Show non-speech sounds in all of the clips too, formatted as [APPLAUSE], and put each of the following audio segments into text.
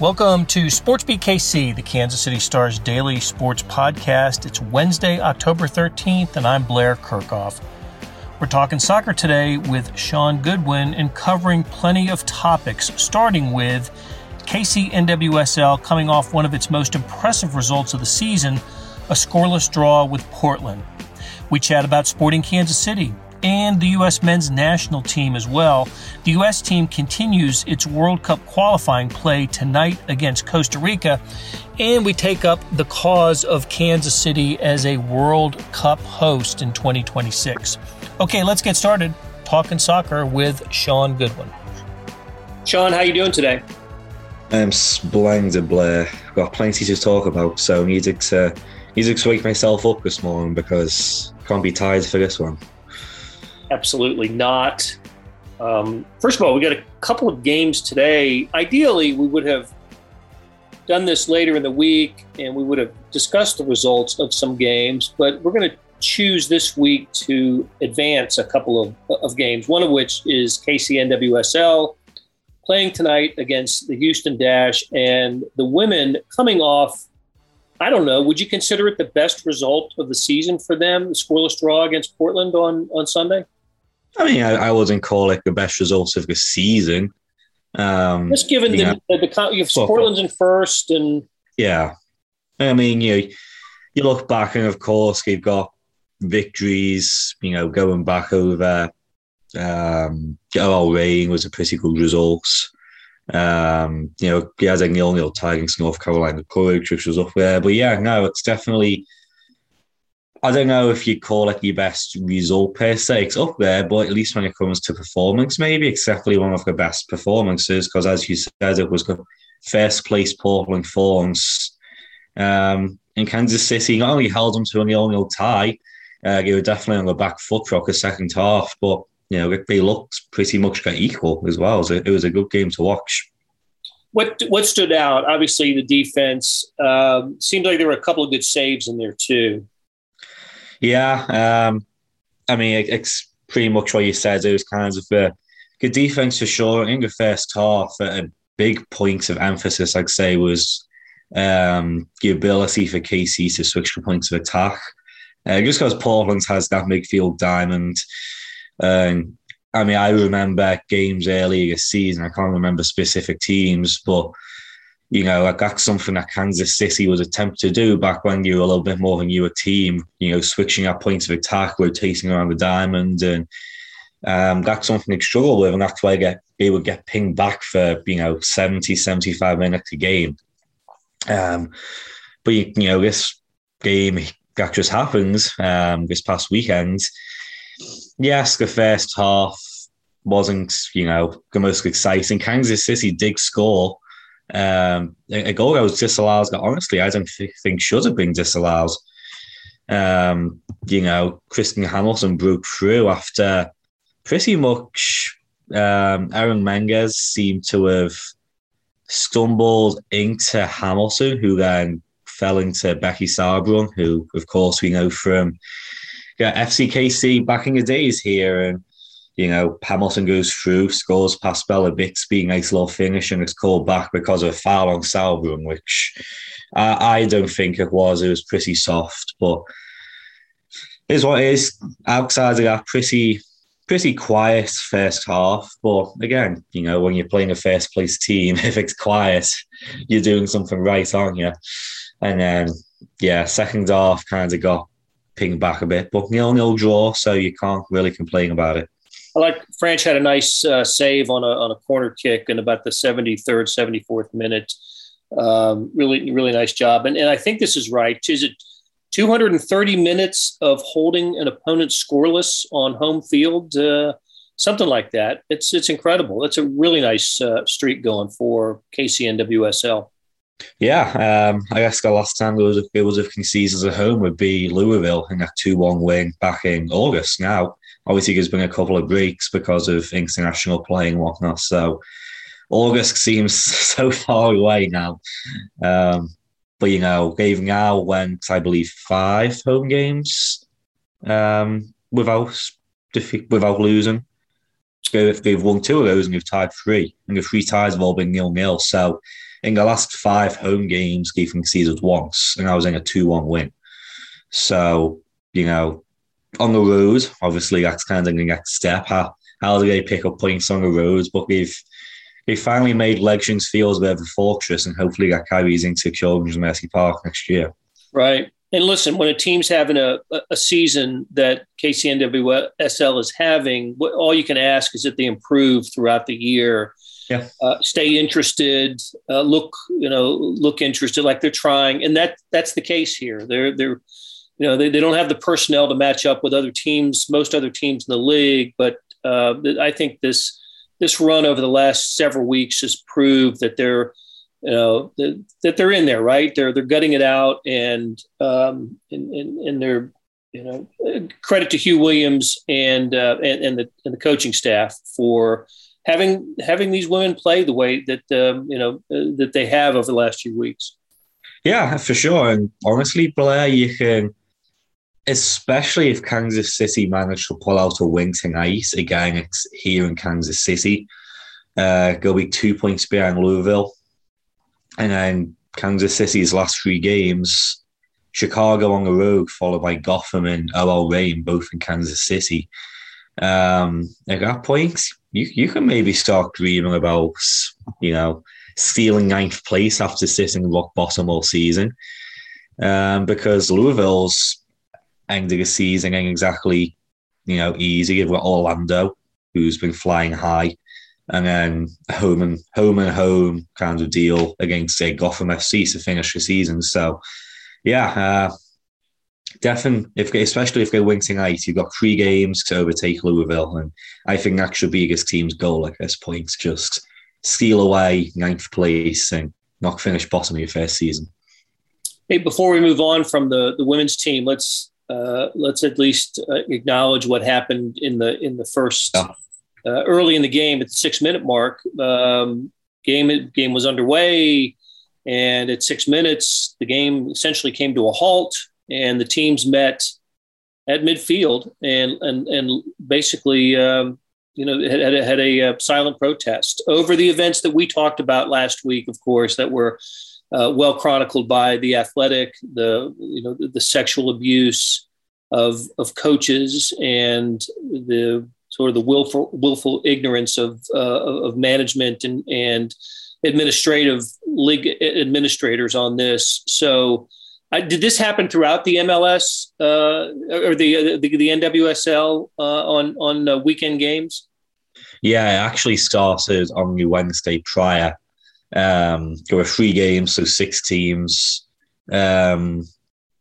Welcome to SportsBeat KC, the Kansas City Stars daily sports podcast. It's Wednesday, October 13th, and I'm Blair Kerkhoff. We're talking soccer today with Shaun Goodwin and covering plenty of topics, starting with KC NWSL coming off one of its most impressive results of the season, a scoreless draw with Portland. We chat about Sporting Kansas City, and the U.S. men's national team as well. The U.S. team continues its World Cup qualifying play tonight against Costa Rica, and we take up the cause of Kansas City as a World Cup host in 2026. Okay, let's get started talking soccer with Shaun Goodwin. Shaun, how you doing today? I'm splendid, Blair. Got plenty to talk about, so need to need to wake myself up this morning because I can't be tired for this one. Absolutely not. Um, first of all, we got a couple of games today. Ideally, we would have done this later in the week and we would have discussed the results of some games, but we're going to choose this week to advance a couple of, of games, one of which is KCNWSL playing tonight against the Houston Dash and the women coming off I don't know. Would you consider it the best result of the season for them, the scoreless draw against Portland on, on Sunday? I mean, I, I wouldn't call it the best results of the season. Um, Just given the, know, the, the, you have well, Portland's in first, and yeah, I mean, you you look back, and of course, you've got victories. You know, going back over. Um, OL Reign was a pretty good result. Um, you know, he had a nil nil tie against North Carolina Courage, which was up there. But yeah, no, it's definitely I don't know if you call it your best result per se. It's up there, but at least when it comes to performance, maybe it's definitely one of the best performances because, as you said, it was first place Portland Thorns. Um, in Kansas City, not only held them to a nil-nil tie, uh, they were definitely on the back foot for the second half, but you know they looked pretty much got equal as well. So it was a good game to watch. What what stood out? Obviously, the defense um, seemed like there were a couple of good saves in there too. Yeah, um, I mean, it's pretty much what you said. It was kind of a good defense for sure. In the first half, a big point of emphasis, I'd say, was um, the ability for KC to switch the points of attack. Uh, just because Portland has that midfield diamond. Um, I mean, I remember games earlier this season. I can't remember specific teams, but you know, like that's something that Kansas City was attempting to do back when you were a little bit more of a newer team, you know, switching our points of attack, rotating around the diamond. And um, that's something they struggle with. And that's why they, get, they would get pinged back for, you know, 70, 75 minutes a game. Um, but, you, you know, this game, that just happens um, this past weekend. Yes, the first half wasn't, you know, the most exciting. Kansas City did score um, a goal that was disallowed that honestly I don't think should have been disallowed. Um, you know, Kristen Hamilton broke through after pretty much um, Erin Menges seemed to have stumbled into Hamilton, who then fell into Becky Sauerbrunn, who, of course, we know from yeah, FCKC back in the days here. And you know, Hamilton goes through, scores past Bella Bixby, nice little finish, and it's called back because of a foul on Sauerbrunn, which I, I don't think it was. It was pretty soft, but is what it is. Outside of that, pretty pretty quiet first half. But again, you know, when you're playing a first place team, [LAUGHS] if it's quiet, you're doing something right, aren't you? And then yeah, second half kind of got pinged back a bit, but nil nil draw, so you can't really complain about it. I like Franch had a nice uh, save on a on a corner kick in about the 73rd, 74th minute. Um, really, really nice job. And, and I think this is right. Is it 230 minutes of holding an opponent scoreless on home field? Uh, something like that. It's it's incredible. It's a really nice uh, streak going for KCNWSL. Yeah, um, I guess the last time there was a, it was a conceded at home would be Louisville in that two one win back in August. Now obviously there's been a couple of breaks because of international play and whatnot. So August seems [LAUGHS] so far away now. Um, but you know, they've now went, I believe, five home games um, without without losing. So they've won two of those and they've tied three, and the three ties have all been nil nil. So in the last five home games, they've conceded once, and I was in a 2 1 win. So, you know, on the road, obviously, that's kind of the next step. How, how do they pick up points on the road? But they've they finally made Legends feel a bit of a fortress, and hopefully that carries into Children's Mercy Park next year. Right. And listen, when a team's having a, a season that KCNWSL is having, all you can ask is that they improve throughout the year. Yeah. Uh, stay interested, uh, look, you know, look interested, like they're trying, and that that's the case here. They're they're, you know, they, they don't have the personnel to match up with other teams, most other teams in the league. But uh, I think this this run over the last several weeks has proved that they're you know that, that they're in there right they're they're gutting it out and um and, and, and they're you know credit to Huw Williams and uh, and, and the and the coaching staff for having having these women play the way that um, you know uh, that they have over the last few weeks. Yeah, for sure. And honestly, Blair, you can, especially if Kansas City managed to pull out a win tonight again, it's here in Kansas City. Uh, go be two points behind Louisville. And then Kansas City's last three games, Chicago on the road, followed by Gotham and OL Reign, both in Kansas City. Um, at that point, you, you can maybe start dreaming about, you know, stealing ninth place after sitting rock bottom all season. Um, because Louisville's end of the season ain't exactly, you know, easy. You've got Orlando, who's been flying high and then home and home and home kind of deal against say Gotham FC to finish the season. So yeah, uh, definitely if especially if they win tonight, you've got three games to overtake Louisville, and I think that should be this team's goal at this point. Just steal away ninth place and not finish bottom of your first season. Hey, before we move on from the the women's team, let's uh, let's at least uh, acknowledge what happened in the in the first yeah uh, early in the game at the six minute mark. Um, game game was underway, and at six minutes, the game essentially came to a halt, and the teams met at midfield and and and basically. Um, you know, had, had, a, had a, uh, silent protest over the events that we talked about last week, of course, that were uh, well chronicled by the athletic, the you know the, the sexual abuse of of coaches and the sort of the willful willful ignorance of uh, of management and and administrative league administrators on this. So, did this happen throughout the MLS uh, or the, the, the NWSL uh, on on uh, weekend games? Yeah, it actually started on the Wednesday prior. Um, there were three games, so six teams, um,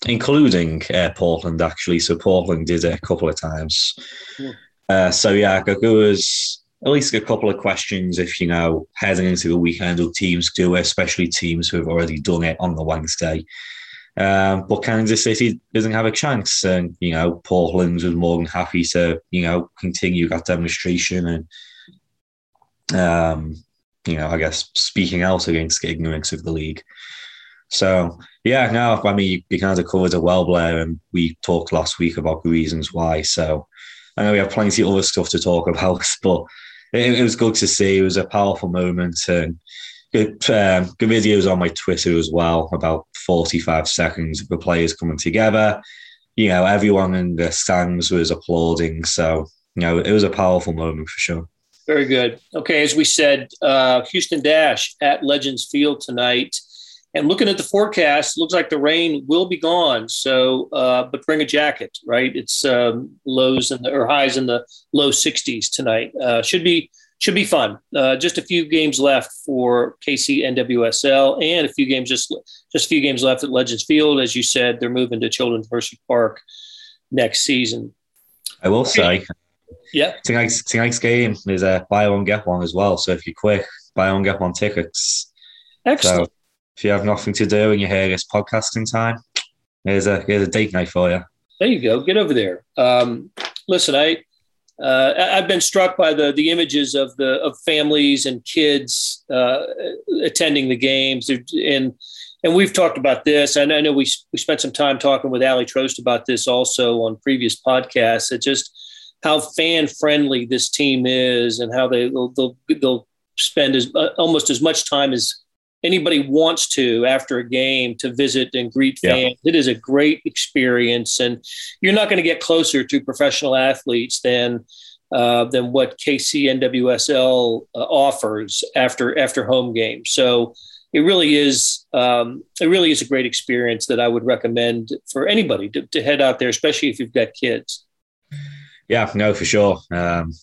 including uh, Portland actually. So Portland did it a couple of times. Yeah. Uh, so yeah, there was at least a couple of questions if you know heading into the weekend of teams do especially teams who have already done it on the Wednesday. Um, but Kansas City doesn't have a chance, and you know Portland was more than happy to you know continue that demonstration and um, you know I guess speaking out against the ignorance of the league. So yeah, no, I mean you, kind of covered it well, Blair, and we talked last week about the reasons why. So I know we have plenty of other stuff to talk about, [LAUGHS] but it, it was good to see. It was a powerful moment and good, um, good videos on my Twitter as well, about 45 seconds of the players coming together. You know, everyone in the stands was applauding. So, you know, it was a powerful moment for sure. Very good. Okay, as we said, uh, Houston Dash at Legends Field tonight. And looking at the forecast, looks like the rain will be gone. So, uh, but bring a jacket, right? It's um, lows the, or highs in the low 60s tonight. Uh, should be should be fun. Uh, just a few games left for KC NWSL, and a few games just just a few games left at Legends Field. As you said, they're moving to Children's Mercy Park next season. I will say, yeah, tonight's tonight's game is a buy one get one as well. So if you're quick, buy one get one tickets. Excellent. So, if you have nothing to do and you hear this podcasting time, here's a here's a date night for you. There you go. Get over there. Um, listen, I uh, I've been struck by the the images of the of families and kids uh, attending the games, and and we've talked about this. And I know we we spent some time talking with Ali Trost about this also on previous podcasts. It just how fan friendly this team is, and how they they'll, they'll, they'll spend as uh, almost as much time as anybody wants to after a game to visit and greet fans. Yeah. It is a great experience, and you're not going to get closer to professional athletes than uh, than what KC NWSL uh, offers after after home games. So it really is um, it really is a great experience that I would recommend for anybody to, to head out there, especially if you've got kids. Yeah, no, for sure. Um,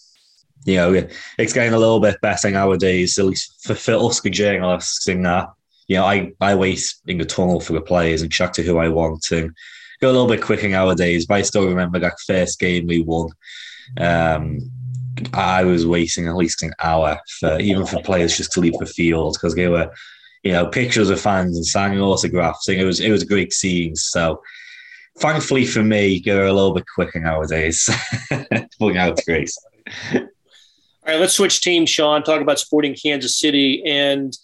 you know, it's getting a little bit better nowadays, at least for, for us journalists in that. You know, I, I wait in the tunnel for the players and check to who I want and go a little bit quicker nowadays, but I still remember that first game we won. Um, I was waiting at least an hour for even for players just to leave the field because they were, you know, pictures of fans and signing autographs. And it was it was a great seeing. So thankfully for me, go a little bit quicker nowadays. Pulling out grace. All right, let's switch teams, Shaun. Talk about Sporting Kansas City. And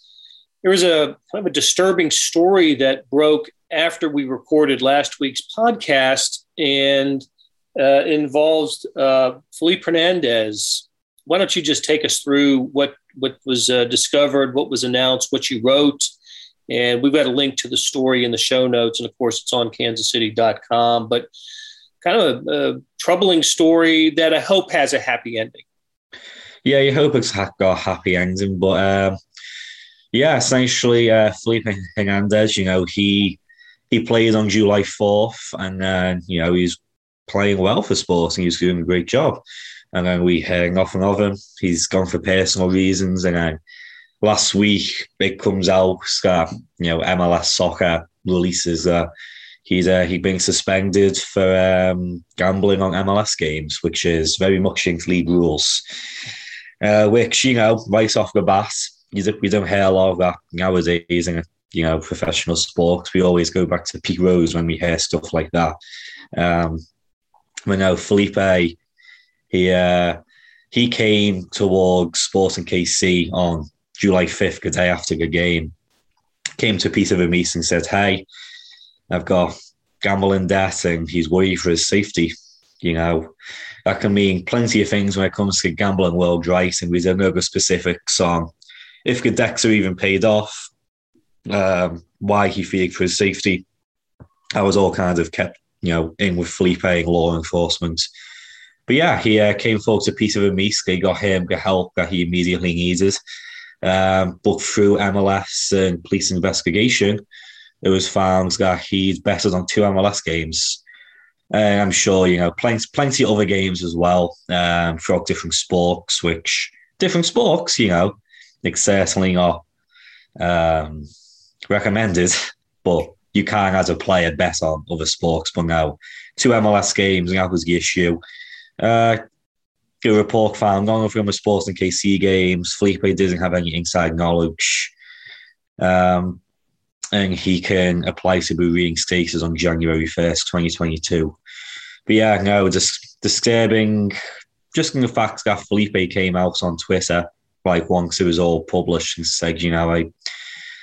there was a kind of a disturbing story that broke after we recorded last week's podcast and uh, involves uh, Felipe Hernandez. Why don't you just take us through what what was uh, discovered, what was announced, what you wrote, and we've got a link to the story in the show notes, and of course it's on kansascity.com. But kind of a, a troubling story that I hope has a happy ending yeah, you hope it's got a happy ending. But um, yeah, essentially, uh, Felipe Hernandez, you know, he he played on July fourth, and uh, you know he's playing well for Sporting. He's doing a great job. And then we heard nothing of him. He's gone for personal reasons. And then last week, it comes out that you know MLS Soccer releases that he's uh, he's been suspended for um, gambling on MLS games, which is very much in league rules uh, which, you know, right off the bat, we don't hear a lot of that nowadays in, you know, professional sports. We always go back to Pete Rose when we hear stuff like that. Um, but no, Felipe, he, uh, he came towards Sporting KC on July 5th, the day after the game, came to Peter Vermes and said, Hey, I've got gambling debt and he's worried for his safety. You know, that can mean plenty of things when it comes to gambling world, right? And we don't know the specifics on if the decks are even paid off, um, why he feared for his safety. I was all kind of kept, you know, in with Felipe and law enforcement. But yeah, he uh, came forward to Peter Vermes. He got him the help that he immediately needed. Um, but through MLS and police investigation, it was found that he'd betted on two MLS games uh, I'm sure you know plenty, plenty of other games as well um, for different sports, which different sports, you know, it's certainly not um, recommended, [LAUGHS] but you can as a player bet on other sports. But now, two MLS games, and that was the issue. Uh, the report found none of them Sporting KC games. Felipe doesn't have any inside knowledge. Um, and he can apply to be reinstated on January 1st, 2022. But yeah, no, just disturbing. Just in the fact that Felipe came out on Twitter, like once it was all published, and said, you know, I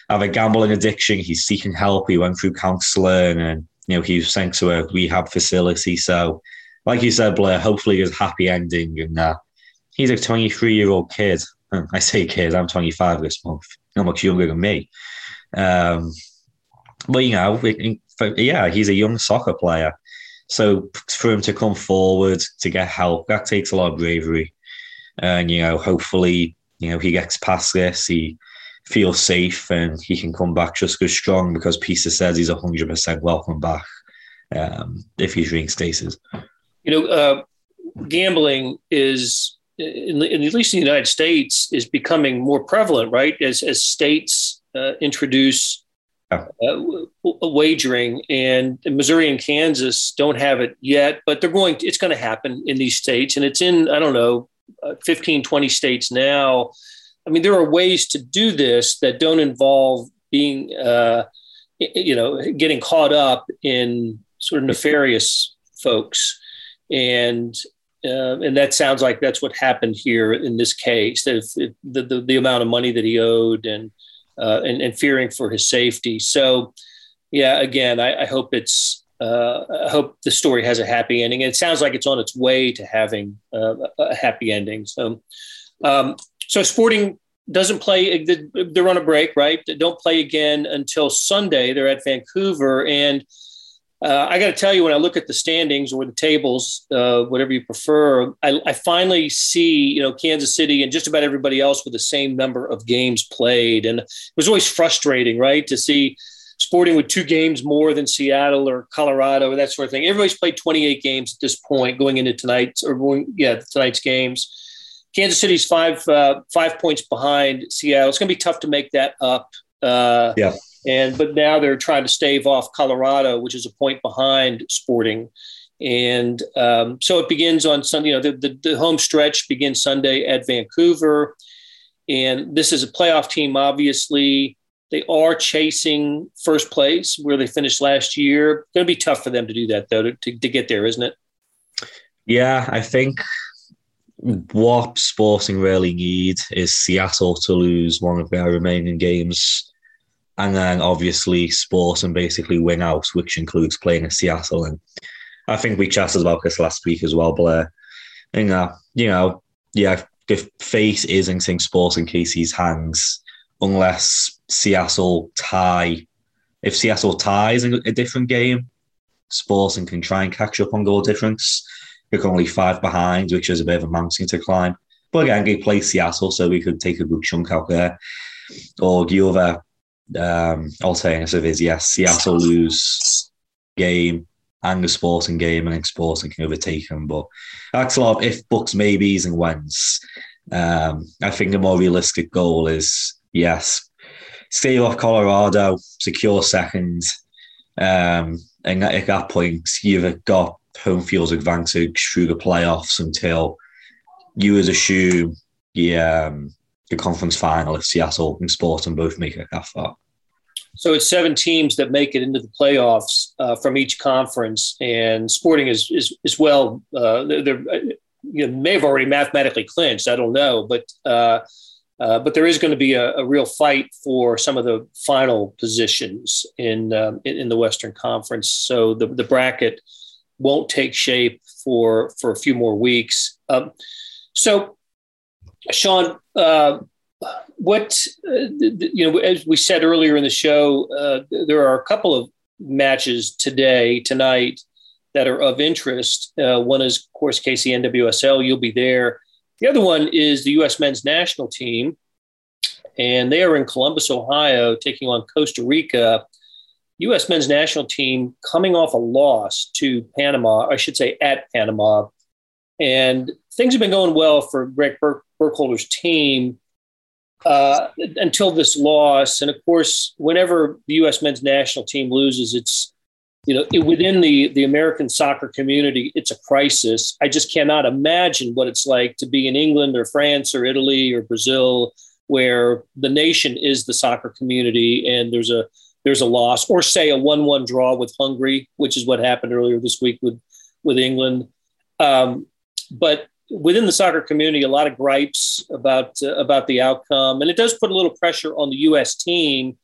have a gambling addiction. He's seeking help. He went through counselling, and you know, he was sent to a rehab facility. So, like you said, Blair, hopefully his happy ending. And uh, he's a 23 year old kid. I say kid. I'm 25 this month. Not much younger than me. Um, but you know, yeah, he's a young soccer player. So for him to come forward to get help, that takes a lot of bravery. And, you know, hopefully, you know, he gets past this, he feels safe and he can come back just as strong because Peter says he's 100% welcome back um, if he's reinstated. You know, uh, gambling is, in, in, at least in the United States, is becoming more prevalent, right? As, as states uh, introduce uh, wagering, and Missouri and Kansas don't have it yet, but they're going. To, it's going to happen in these states, and it's in I don't know, uh, 15, 20 states now. I mean, there are ways to do this that don't involve being, uh, you know, getting caught up in sort of nefarious folks, and uh, and that sounds like that's what happened here in this case. That the, the, the amount of money that he owed and uh, and, and, fearing for his safety. So, yeah, again, I, I hope it's uh, I hope the story has a happy ending. It sounds like it's on its way to having uh, a happy ending. So, um, so Sporting doesn't play. They're on a break, right? They don't play again until Sunday. They're at Vancouver, and uh, I got to tell you, when I look at the standings or the tables, uh, whatever you prefer, I, I, finally see you know Kansas City and just about everybody else with the same number of games played, and it was always frustrating, right, to see Sporting with two games more than Seattle or Colorado or that sort of thing. Everybody's played 28 games at this point going into tonight's or going yeah tonight's games. Kansas City's five uh, five points behind Seattle. It's going to be tough to make that up. Uh, yeah. And but now they're trying to stave off Colorado, which is a point behind Sporting. And um, so it begins on Sunday. You know, the, the, the home stretch begins Sunday at Vancouver, and this is a playoff team. Obviously, they are chasing first place where they finished last year. Going to be tough for them to do that, though, to, to, to get there, isn't it? Yeah, I think what Sporting really need is Seattle to lose one of their remaining games, and then obviously sports and basically wing out, which includes playing a Seattle. And I think we chatted about this last week as well, Blair. And uh, you know, yeah, the fate is in sports Sporting KC's hands unless Seattle tie. If Seattle ties a, a different game, sports and can try and catch up on goal difference. They're currently five behind, which is a bit of a mountain to climb. But again, they play Seattle, so we could take a good chunk out there. Or the other um, alternative is yes, Seattle lose game the Sporting game, and then Sporting can overtake them. But that's a lot of if, bucks, maybes, and whens. Um, I think the more realistic goal is yes, stay off Colorado, secure second. Um, and at that point, you've got home field's advantage through the playoffs until you would assume the, um, the conference final if Seattle and Sporting both make it that far. So it's seven teams that make it into the playoffs uh, from each conference, and Sporting is is, is well. Uh, they're, you know, may have already mathematically clinched. I don't know, but uh, uh, but there is going to be a, a, real fight for some of the final positions in um, in, in, the Western Conference. So the, the bracket won't take shape for for a few more weeks. Um, so, Shaun, uh, what uh, you know, as we said earlier in the show, uh, there are a couple of matches today, tonight, that are of interest. Uh, one is, of course, KC NWSL. You'll be there. The other one is the U.S. men's national team, and they are in Columbus, Ohio, taking on Costa Rica. U.S. men's national team coming off a loss to Panama, I should say at Panama. And things have been going well for Greg Burk- Berhalter's team uh, until this loss. And of course, whenever the U.S. men's national team loses, it's you know, it, within the the American soccer community, it's a crisis. I just cannot imagine what it's like to be in England or France or Italy or Brazil, where the nation is the soccer community, and there's a there's a loss, or say a one-one draw with Hungary, which is what happened earlier this week with with England. Um, but within the soccer community, a lot of gripes about uh, about the outcome, and it does put a little pressure on the U.S. team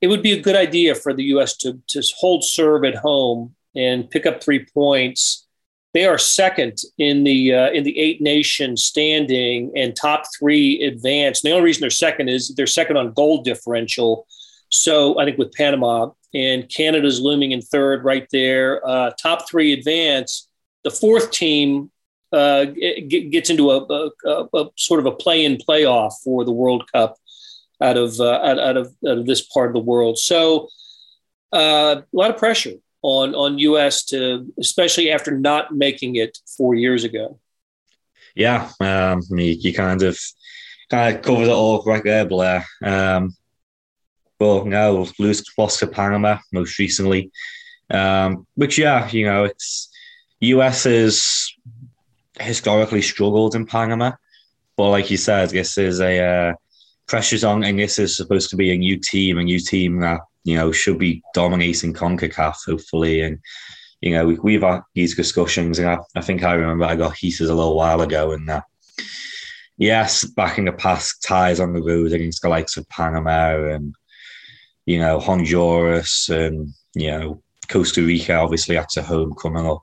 it would be a good idea for the U.S. to, to hold serve at home and pick up three points. They are second in the uh, in the eight nation standing and top three advance. And the only reason they're second is they're second on goal differential. So I think with Panama and Canada's looming in third right there. Uh, top three advance. The fourth team uh, gets into a, a, a, a, sort of a play-in playoff for the World Cup out of uh, out, out, of out of this part of the world. So uh, a lot of pressure on on US to, especially after not making it four years ago. Yeah, um, mean, you kind of kind of covered it all right there, Blair. Um, well, no, lose lost to Panama most recently, um, which yeah, you know, it's US has historically struggled in Panama, but like you said, this is a uh, pressure's on, and this is supposed to be a new team, a new team that you know should be dominating Concacaf hopefully, and you know we, have had these discussions, and I, I, think I remember I got heated a little while ago, and that yes, back in the past, ties on the road against the likes of Panama and you know Honduras and you know Costa Rica, obviously at home coming up.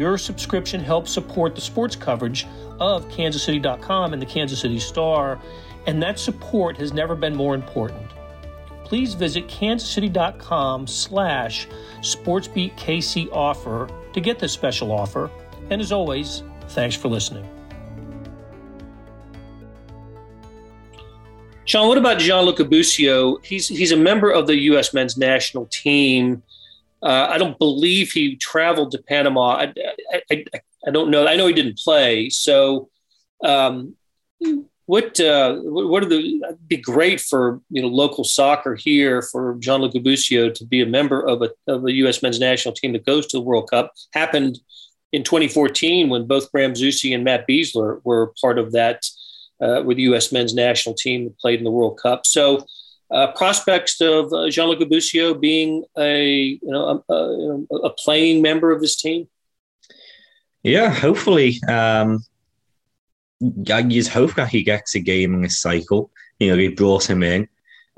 Your subscription helps support the sports coverage of kansascity.com and the Kansas City Star, and that support has never been more important. Please visit kansascity.com slash sportsbeatkc offer to get this special offer. And as always, thanks for listening. Shaun, what about Gianluca Busio? He's he's a member of the U.S. men's national team. Uh, I don't believe he traveled to Panama. I, I, I, I, don't know. I know he didn't play. So, um, what uh, what are the? It'd be great for you know local soccer here for John Busio to be a member of a of a U.S. men's national team that goes to the World Cup. Happened in 2014 when both Graham Zusi and Matt Besler were part of that uh, with the U.S. men's national team that played in the World Cup. So uh, prospects of uh, Gianluca Busio being a you know a, a, a, playing member of this team? Yeah, hopefully. Um, just hope that he gets a game in this cycle. You know, they brought him in.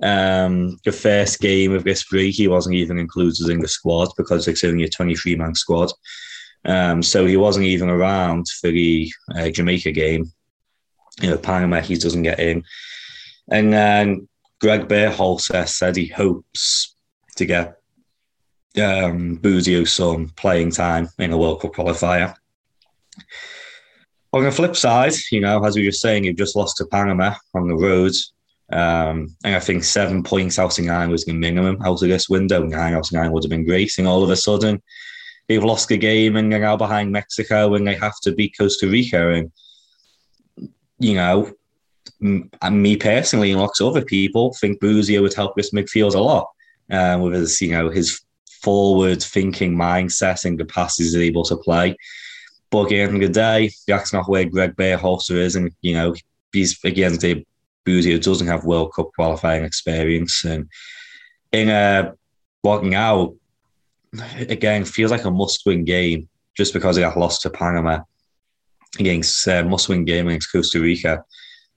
Um, the first game of this break, he wasn't even included in the squad because it's only a 23 man squad. Um, so he wasn't even around for the uh, Jamaica game. You know, Panama, he doesn't get in. And then Greg Berhalter said he hopes to get um, Busio some playing time in a World Cup qualifier. On the flip side, you know, as we were saying, you've just lost to Panama on the road. Um, and I think seven points out of nine was the minimum out of this window. Nine out of nine would have been great. And all of a sudden, they've lost the game and they're now behind Mexico and they have to beat Costa Rica. And, you know, me personally and lots of other people think Busio would help this midfield a lot uh, with his, you know, his forward thinking mindset and capacity he's able to play. But again, the the day, that's not where Greg Berhalter is. And, you know, he's, again, the Busio doesn't have World Cup qualifying experience. And in a walking out, again, feels like a must win game just because he got lost to Panama against uh, must win game against Costa Rica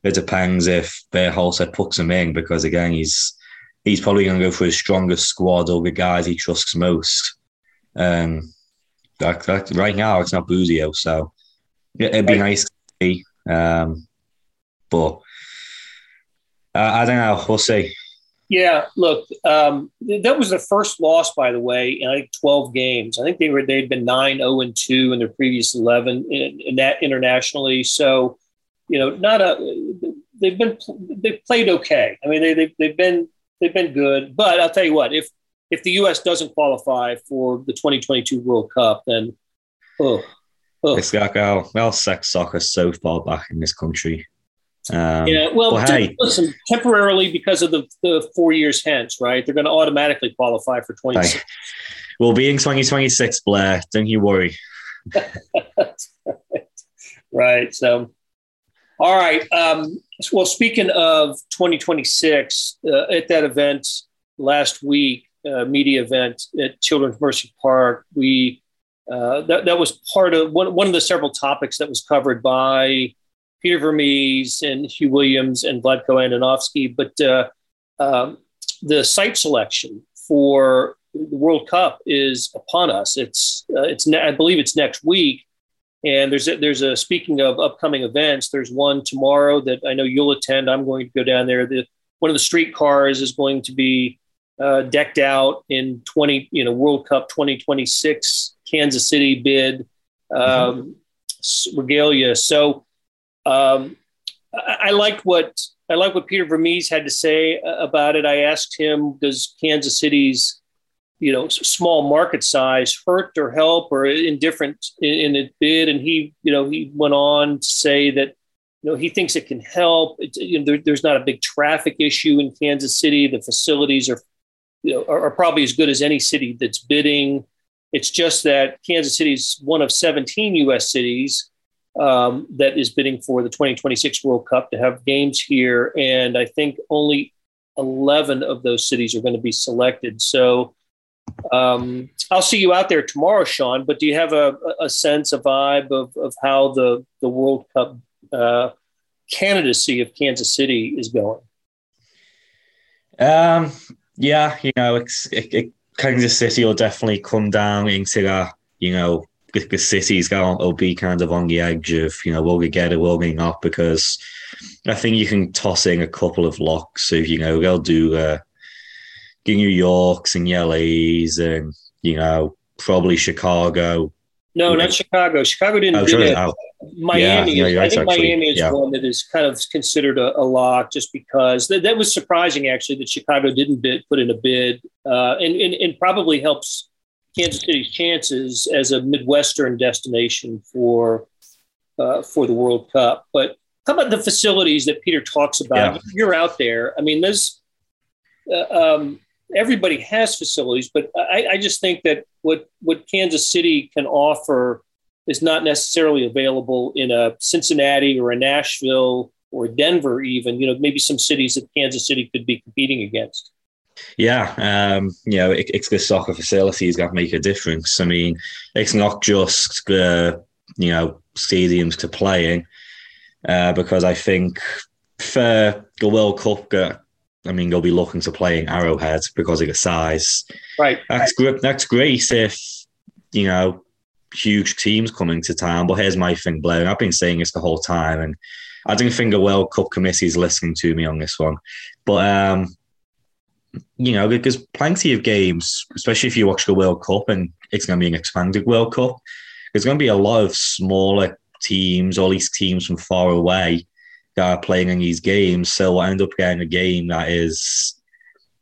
it depends if Berhalter puts him in because again he's he's probably going to go for his strongest squad or the guys he trusts most. Um, that, that, right now it's not Busio, so it'd be nice to see. Um, but uh, I don't know. We'll see. Yeah, look, um, that was the first loss, by the way, in I think 12 games. I think they were they'd been 9 0 and 2 in their previous 11 in, in that internationally. So you know, not a they've been they've played okay. I mean, they they've, they've been they've been good. But I'll tell you what, if if the U.S. doesn't qualify for the 2022 World Cup, then oh, oh. it's like our our sex soccer so far back in this country. Um, yeah, well, hey. listen, temporarily because of the, the four years hence, right? They're going to automatically qualify for 26. We'll be in 2026, Blair. Don't you worry. [LAUGHS] right. So, all right. Um, well, speaking of 2026, uh, at that event last week, uh, media event at Children's Mercy Park, we uh, that, that was part of one, one of the several topics that was covered by Peter Vermes and Huw Williams and Vlatko Andonovski. But uh, um, the site selection for the World Cup is upon us. It's uh, it's ne- I believe it's next week. And there's a, there's a speaking of upcoming events. There's one tomorrow that I know you'll attend. I'm going to go down there. The one of the streetcars is going to be uh, decked out in 20, you know, World Cup 2026 Kansas City bid um, mm-hmm. regalia. So um, I, I like what I like what Peter Vermes had to say about it. I asked him, does Kansas City's you know small market size hurt or help or indifferent in, the bid? And he you know he went on to say that you know he thinks it can help. It, you know, there, there's not a big traffic issue in Kansas City. The facilities are you know are, are probably as good as any city that's bidding. It's just that Kansas City is one of 17 U.S. cities um, that is bidding for the 2026 World Cup to have games here. And I think only 11 of those cities are going to be selected. So um, I'll see you out there tomorrow, Shaun. But do you have a, a sense, a vibe of, of how the, the World Cup uh, candidacy of Kansas City is going? Um, yeah, you know, it's, it, it, Kansas City will definitely come down into that, you know, the city's going to be kind of on the edge of, you know, will we get it, will we not? Because I think you can toss in a couple of locks. So, you know, they'll do uh, New Yorks and LAs and, you know, probably Chicago. No, not Chicago. Chicago didn't oh, do it. Miami, yeah, yeah, I think actually, Miami is yeah. one that is kind of considered a, a lock just because that, that was surprising actually that Chicago didn't bid, put in a bid uh, and, and, and probably helps Kansas City's chances as a Midwestern destination for uh, for the World Cup. But how about the facilities that Peter talks about? Yeah. You're out there. I mean, there's uh, um, everybody has facilities, but I, I, just think that what what Kansas City can offer is not necessarily available in a Cincinnati or a Nashville or Denver, even. You know, maybe some cities that Kansas City could be competing against. Yeah, um, you know, it, it's the soccer facilities that make a difference. I mean, it's not just the you know stadiums to playing, uh, because I think for the World Cup, uh, I mean, they'll be looking to playing Arrowhead because of the size. Right. That's great. That's great if you know huge teams coming to town. But here's my thing, Blair. I've been saying this the whole time, and I don't think the World Cup committee is listening to me on this one. But um, you know, there's plenty of games, especially if you watch the World Cup and it's going to be an expanded World Cup. There's going to be a lot of smaller teams, all these teams from far away that are playing in these games. So we'll end up getting a game that is,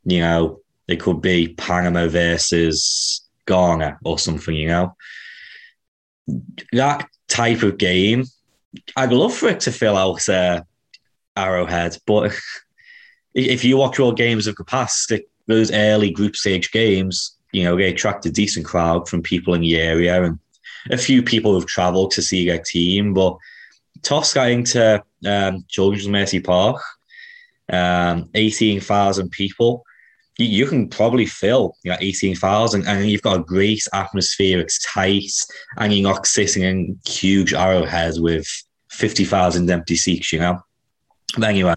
you know, it could be Panama versus Ghana or something, you know. That type of game, I'd love for it to fill out uh, Arrowhead, but [LAUGHS] if you watch all games of the past, those early group stage games, you know, they attract a decent crowd from people in the area and a few people who have travelled to see their team. But toss getting to um, Children's Mercy Park, um, 18,000 people, you, you, can probably fill you know, 18,000 and you've got a great atmosphere. It's tight and you're not sitting in huge arrowheads with 50,000 empty seats, you know. But anyway,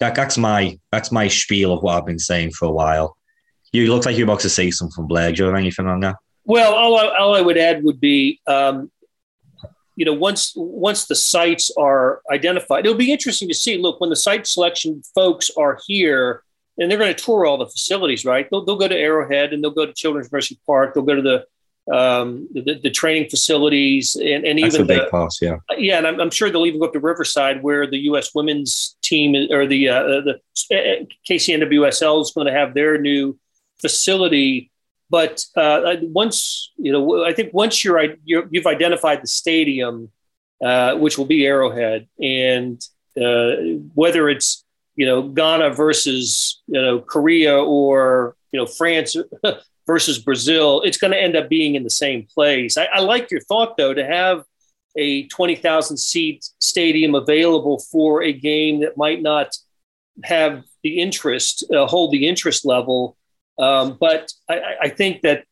that, that's my that's my spiel of what I've been saying for a while. You look like you're about to say something, Blair. Do you have anything on that? Well, all I, all I would add would be, um, you know, once once the sites are identified, it'll be interesting to see. Look, when the site selection folks are here, and they're going to tour all the facilities, right? They'll, they'll go to Arrowhead and they'll go to Children's Mercy Park. They'll go to the um, the, the, training facilities and, and even the big pass, yeah, yeah, and I'm, I'm, sure they'll even go up to Riverside where the U.S. women's team or the uh, the uh, KCNWSL is going to have their new facility. But uh, once you know, I think once you're, you have identified the stadium, uh, which will be Arrowhead, and uh, whether it's you know Ghana versus you know Korea or you know France [LAUGHS] versus Brazil, it's going to end up being in the same place. I, I like your thought, though, to have a 20,000 seat stadium available for a game that might not have the interest, uh, hold the interest level. Um, but I, I, think that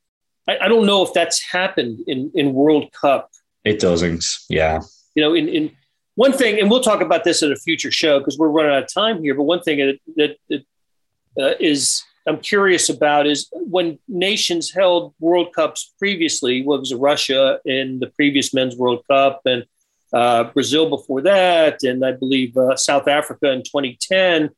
I, I, don't know if that's happened in, in World Cup. It doesn't. Yeah. You know, in, in one thing, and we'll talk about this at a future show because we're running out of time here. But one thing that, that, that uh, is I'm curious about is when nations held World Cups previously, what was Russia in the previous Men's World Cup and uh, Brazil before that, and I believe uh, South Africa in 2010.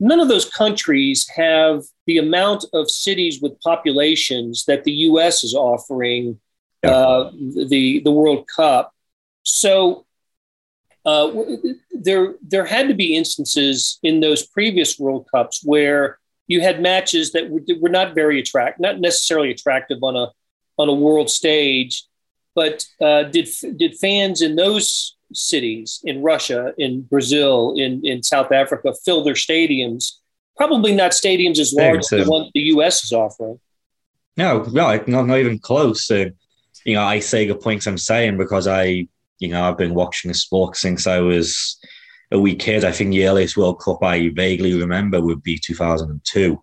None of those countries have the amount of cities with populations that the U.S. is offering yeah. uh, the the World Cup. So uh, there there had to be instances in those previous World Cups where you had matches that were, were not very attractive, not necessarily attractive on a on a world stage, but uh, did did fans in those cities in Russia, in Brazil, in in South Africa fill their stadiums? Probably not stadiums as large as the one the U.S. is offering. No, no, not, not even close. Uh, you know, I say the points I'm saying because I, you know, I've been watching sports since I was a wee kid. I think the earliest World Cup I vaguely remember would be 2002,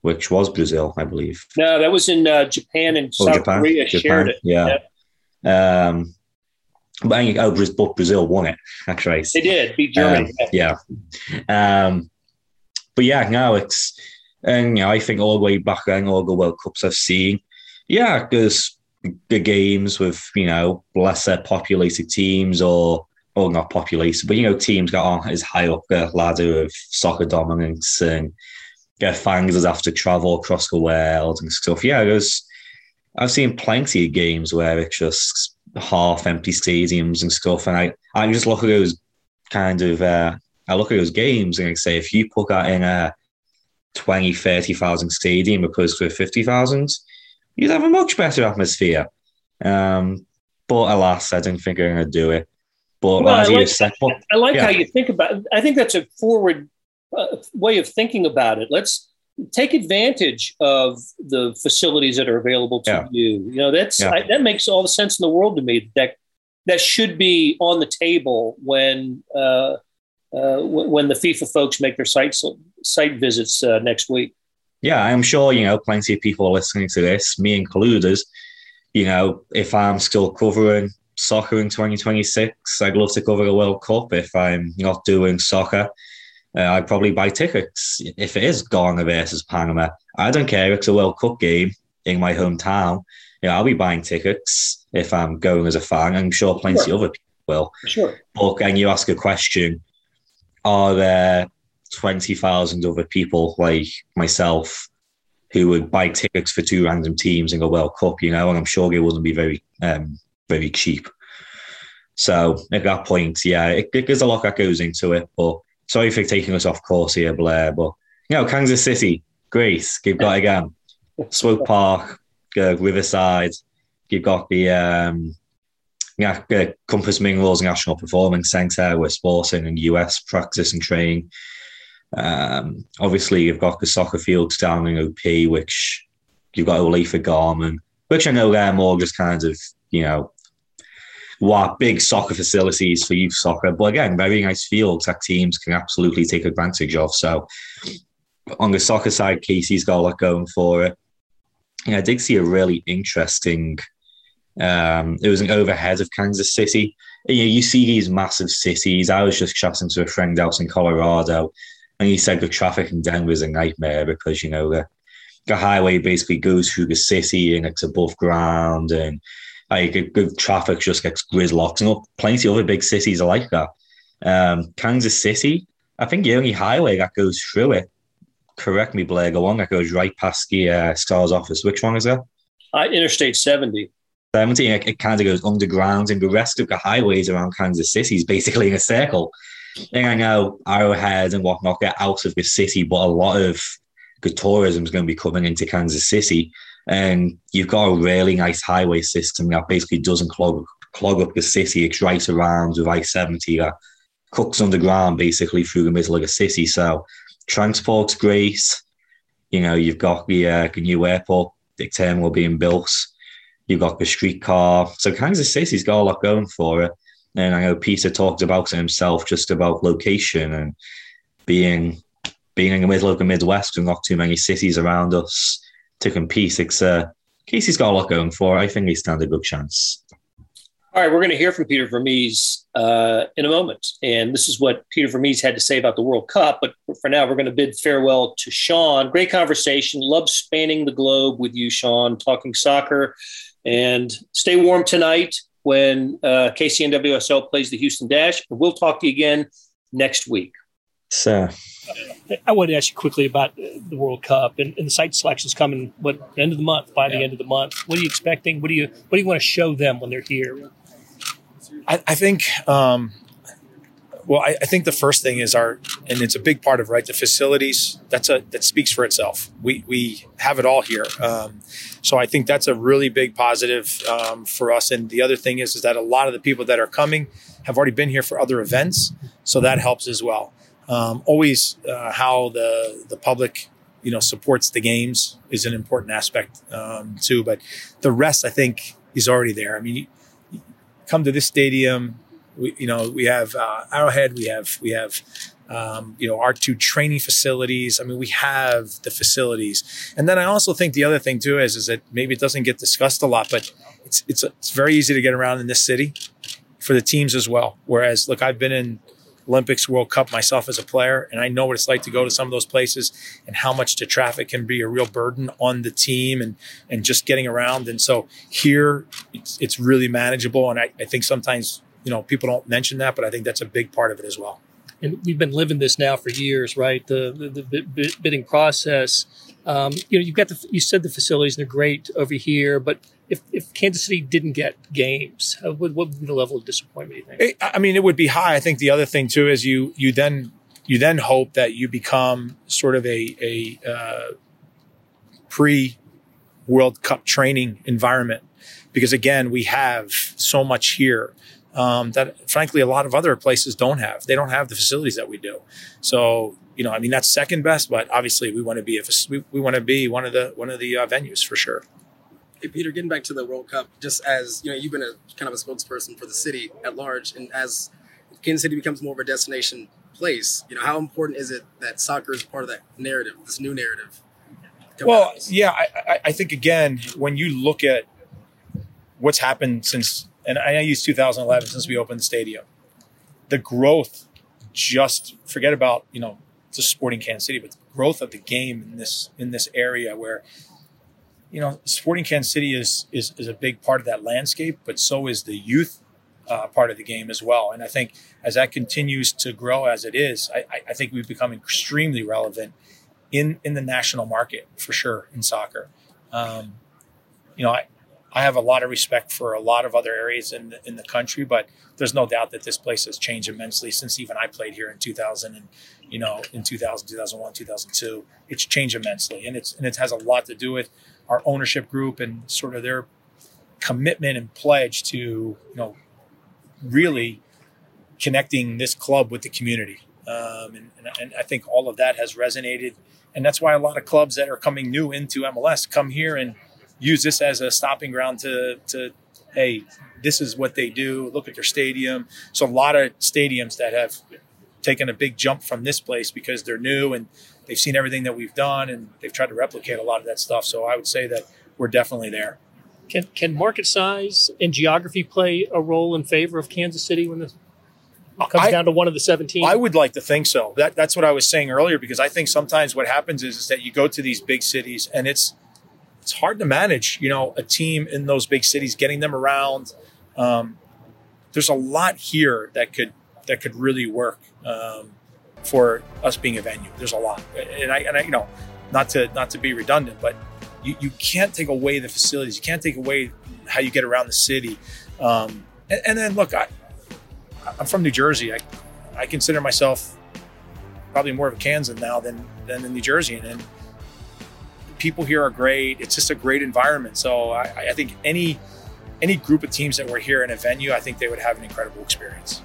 which was Brazil, I believe. No, that was in uh, Japan and oh, South Japan, Korea Japan, shared it. Yeah. yeah. Um, but, oh, but Brazil won it, actually. They did, beat Germany. Um, yeah. Um, but yeah, now it's, and you know, I think all the way back then, all the World Cups I've seen, yeah, there's the games with, you know, lesser populated teams or or not populated, but you know, teams got on as high up the ladder of soccer dominance and get fans that have to travel across the world and stuff. Yeah, there's I've seen plenty of games where it's just half empty stadiums and stuff. And I, I just look at those kind of uh, I look at those games and I say if you put that in a 20, 30,000 stadium opposed to a 50,000, you'd have a much better atmosphere. Um, but alas, I didn't think I was going to do it. But well, I like, I like yeah. how you think about it. I think that's a forward uh, way of thinking about it. Let's take advantage of the facilities that are available to yeah. you. You know, that's yeah. I, that makes all the sense in the world to me. That that should be on the table when uh, uh, when the FIFA folks make their site site visits uh, next week. Yeah, I'm sure you know plenty of people are listening to this, me included. You know, if I'm still covering soccer in 2026. I'd love to cover a World Cup. If I'm not doing soccer, uh, I'd probably buy tickets. If it is Ghana versus Panama, I don't care. It's a World Cup game in my hometown. You know, I'll be buying tickets if I'm going as a fan. I'm sure plenty sure. other people will. Sure. But can you ask a question? Are there 20,000 other people like myself who would buy tickets for two random teams in a World Cup, you know, and I'm sure it wouldn't be very um, very cheap. So at that point, yeah, it, it, there's a lot that goes into it. But sorry for taking us off course here, Blair. But you know, Kansas City, great. You've got again Swope Park, uh, Riverside. You've got the um, yeah, uh, Compass Minerals National Performance Center where sporting and US practice and training. Um, obviously, you've got the soccer fields down in OP, which you've got Olathe Garmin, which I know they're more just kind of, you know, what big soccer facilities for youth soccer. But again, very nice fields that teams can absolutely take advantage of. So on the soccer side, KC's got a lot going for it. Yeah, I did see a really interesting. Um, it was an overhead of Kansas City. You, know, you see these massive cities. I was just chatting to a friend out in Colorado, and he said the traffic in Denver is a nightmare because you know the the highway basically goes through the city and it's above ground and like good traffic just gets gridlocked. And plenty of other big cities are like that. Um, Kansas City, I think the only highway that goes through it, correct me, Blair, go on, that goes right past the uh, Stars office. Which one is that? Uh, Interstate 70. 70, it, it kind of goes underground, and the rest of the highways around Kansas City is basically in a circle. And I know Arrowhead and whatnot get out of the city, but a lot of good tourism is going to be coming into Kansas City. And you've got a really nice highway system that basically doesn't clog clog up the city. It's right around with I-70 that cooks underground basically through the middle of the city. So transport's great. You know, you've got the, uh, the new airport, the terminal being built. You've got the streetcar. So Kansas City's got a lot going for it. And I know Peter talked about it himself, just about location and being being in the middle of the Midwest with not too many cities around us to compete. It's uh, KC's got a lot going for. I think they stand a good chance. All right, we're going to hear from Peter Vermes uh, in a moment. And this is what Peter Vermes had to say about the World Cup. But for now, we're going to bid farewell to Shaun. Great conversation. Love spanning the globe with you, Shaun, talking soccer. And stay warm tonight when uh, KCNWSL plays the Houston Dash. We'll talk to you again next week. So, I want to ask you quickly about the World Cup and, and the site selections coming what end of the month by yeah. the end of the month. What are you expecting? What do you what do you want to show them when they're here? I, I think um, well, I, I, think the first thing is our, and it's a big part of right the facilities. That's a that speaks for itself. We we have it all here, um, so I think that's a really big positive um, for us. And the other thing is is that a lot of the people that are coming have already been here for other events, so that helps as well. Um, always uh, how the the public you know supports the games is an important aspect um, too. But the rest, I think, is already there. I mean, come to this stadium we, you know, we have uh, Arrowhead, we have we have um, you know our two training facilities. I mean, we have the facilities, and then I also think the other thing too is is that maybe it doesn't get discussed a lot, but it's it's it's very easy to get around in this city for the teams as well. Whereas, look, I've been in Olympics, World Cup myself as a player, and I know what it's like to go to some of those places and how much the traffic can be a real burden on the team and and just getting around. And so here, it's, it's really manageable, and I, I think sometimes you know, people don't mention that, but I think that's a big part of it as well. And we've been living this now for years, right? The the, the bidding process. Um, you know, you've got the you said the facilities they're great over here, but if, if Kansas City didn't get games, what, what would be the level of disappointment? You think? I mean, it would be high. I think the other thing too is you you then you then hope that you become sort of a a uh, pre World Cup training environment because again we have so much here um, that frankly a lot of other places don't have. They don't have the facilities that we do. So you know, I mean that's second best, but obviously we want to be a, we, we want to be one of the one of the uh, venues for sure. Hey Peter, getting back to the World Cup, just as you know, you've been a kind of a spokesperson for the city at large, and as Kansas City becomes more of a destination place, you know, how important is it that soccer is part of that narrative, this new narrative? Well, yeah, I, I think again, when you look at what's happened since and I use 2011 since we opened the stadium. The growth, just forget about you know just sporting Kansas City, but the growth of the game in this in this area where you know sporting Kansas City is is, is a big part of that landscape, but so is the youth uh, part of the game as well. And I think as that continues to grow as it is, I, I think we've become extremely relevant in in the national market for sure in soccer. Um, you know, I, I have a lot of respect for a lot of other areas in the, in the country, but there's no doubt that this place has changed immensely since even I played here in 2000 and you know in 2000, 2001, 2002. It's changed immensely, and it's and it has a lot to do with our ownership group and sort of their commitment and pledge to you know really connecting this club with the community. Um, and, and, and I think all of that has resonated, and that's why a lot of clubs that are coming new into MLS come here and use this as a stopping ground to to hey, this is what they do. Look at their stadium. So a lot of stadiums that have taken a big jump from this place because they're new and they've seen everything that we've done and they've tried to replicate a lot of that stuff. So I would say that we're definitely there. Can can market size and geography play a role in favor of Kansas City when this comes I, down to one of the 17? I would like to think so. That that's what I was saying earlier because I think sometimes what happens is, is that you go to these big cities and it's it's hard to manage, you know, a team in those big cities, getting them around. Um, there's a lot here that could that could really work um, for us being a venue. There's a lot, and I and I, you know, not to not to be redundant, but you, you can't take away the facilities. You can't take away how you get around the city. Um, and, and, then look, I, I'm from New Jersey. I I consider myself probably more of a Kansan now than than a New Jerseyan, and people here are great. It's just a great environment. So I, I think any any group of teams that were here in a venue, I think they would have an incredible experience.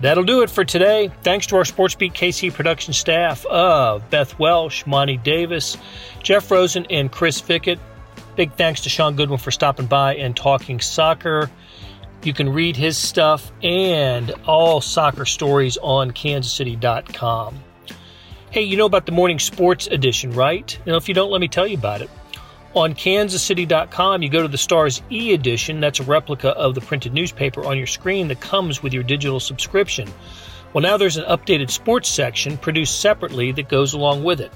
That'll do it for today. Thanks to our SportsBeat KC production staff of Beth Welsh, Monty Davis, Jeff Rosen, and Chris Fickett. Big thanks to Shaun Goodwin for stopping by and talking soccer. You can read his stuff and all soccer stories on kansascity.com. Hey, you know about the morning sports edition, right? Now, if you don't, let me tell you about it. On kansascity.com, you go to the Stars e edition. That's a replica of the printed newspaper on your screen that comes with your digital subscription. Well, now there's an updated sports section produced separately that goes along with it.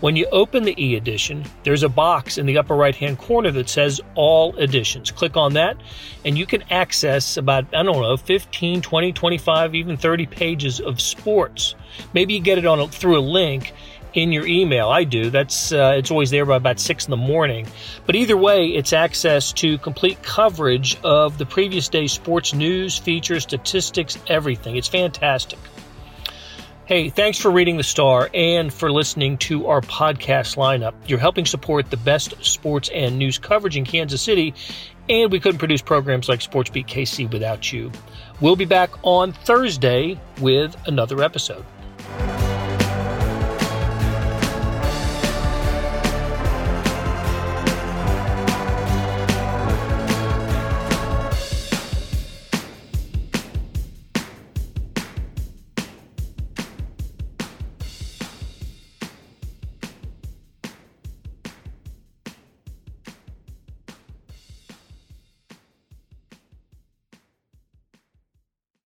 When you open the e edition, there's a box in the upper right hand corner that says All Editions. Click on that, and you can access about, I don't know, 15, 20, 25, even 30 pages of sports. Maybe you get it on through a link in your email. I do. That's uh, it's always there by about six in the morning. But either way, it's access to complete coverage of the previous day's sports news, features, statistics, everything. It's fantastic. Hey, thanks for reading the Star and for listening to our podcast lineup. You're helping support the best sports and news coverage in Kansas City, and we couldn't produce programs like SportsBeat KC without you. We'll be back on Thursday with another episode.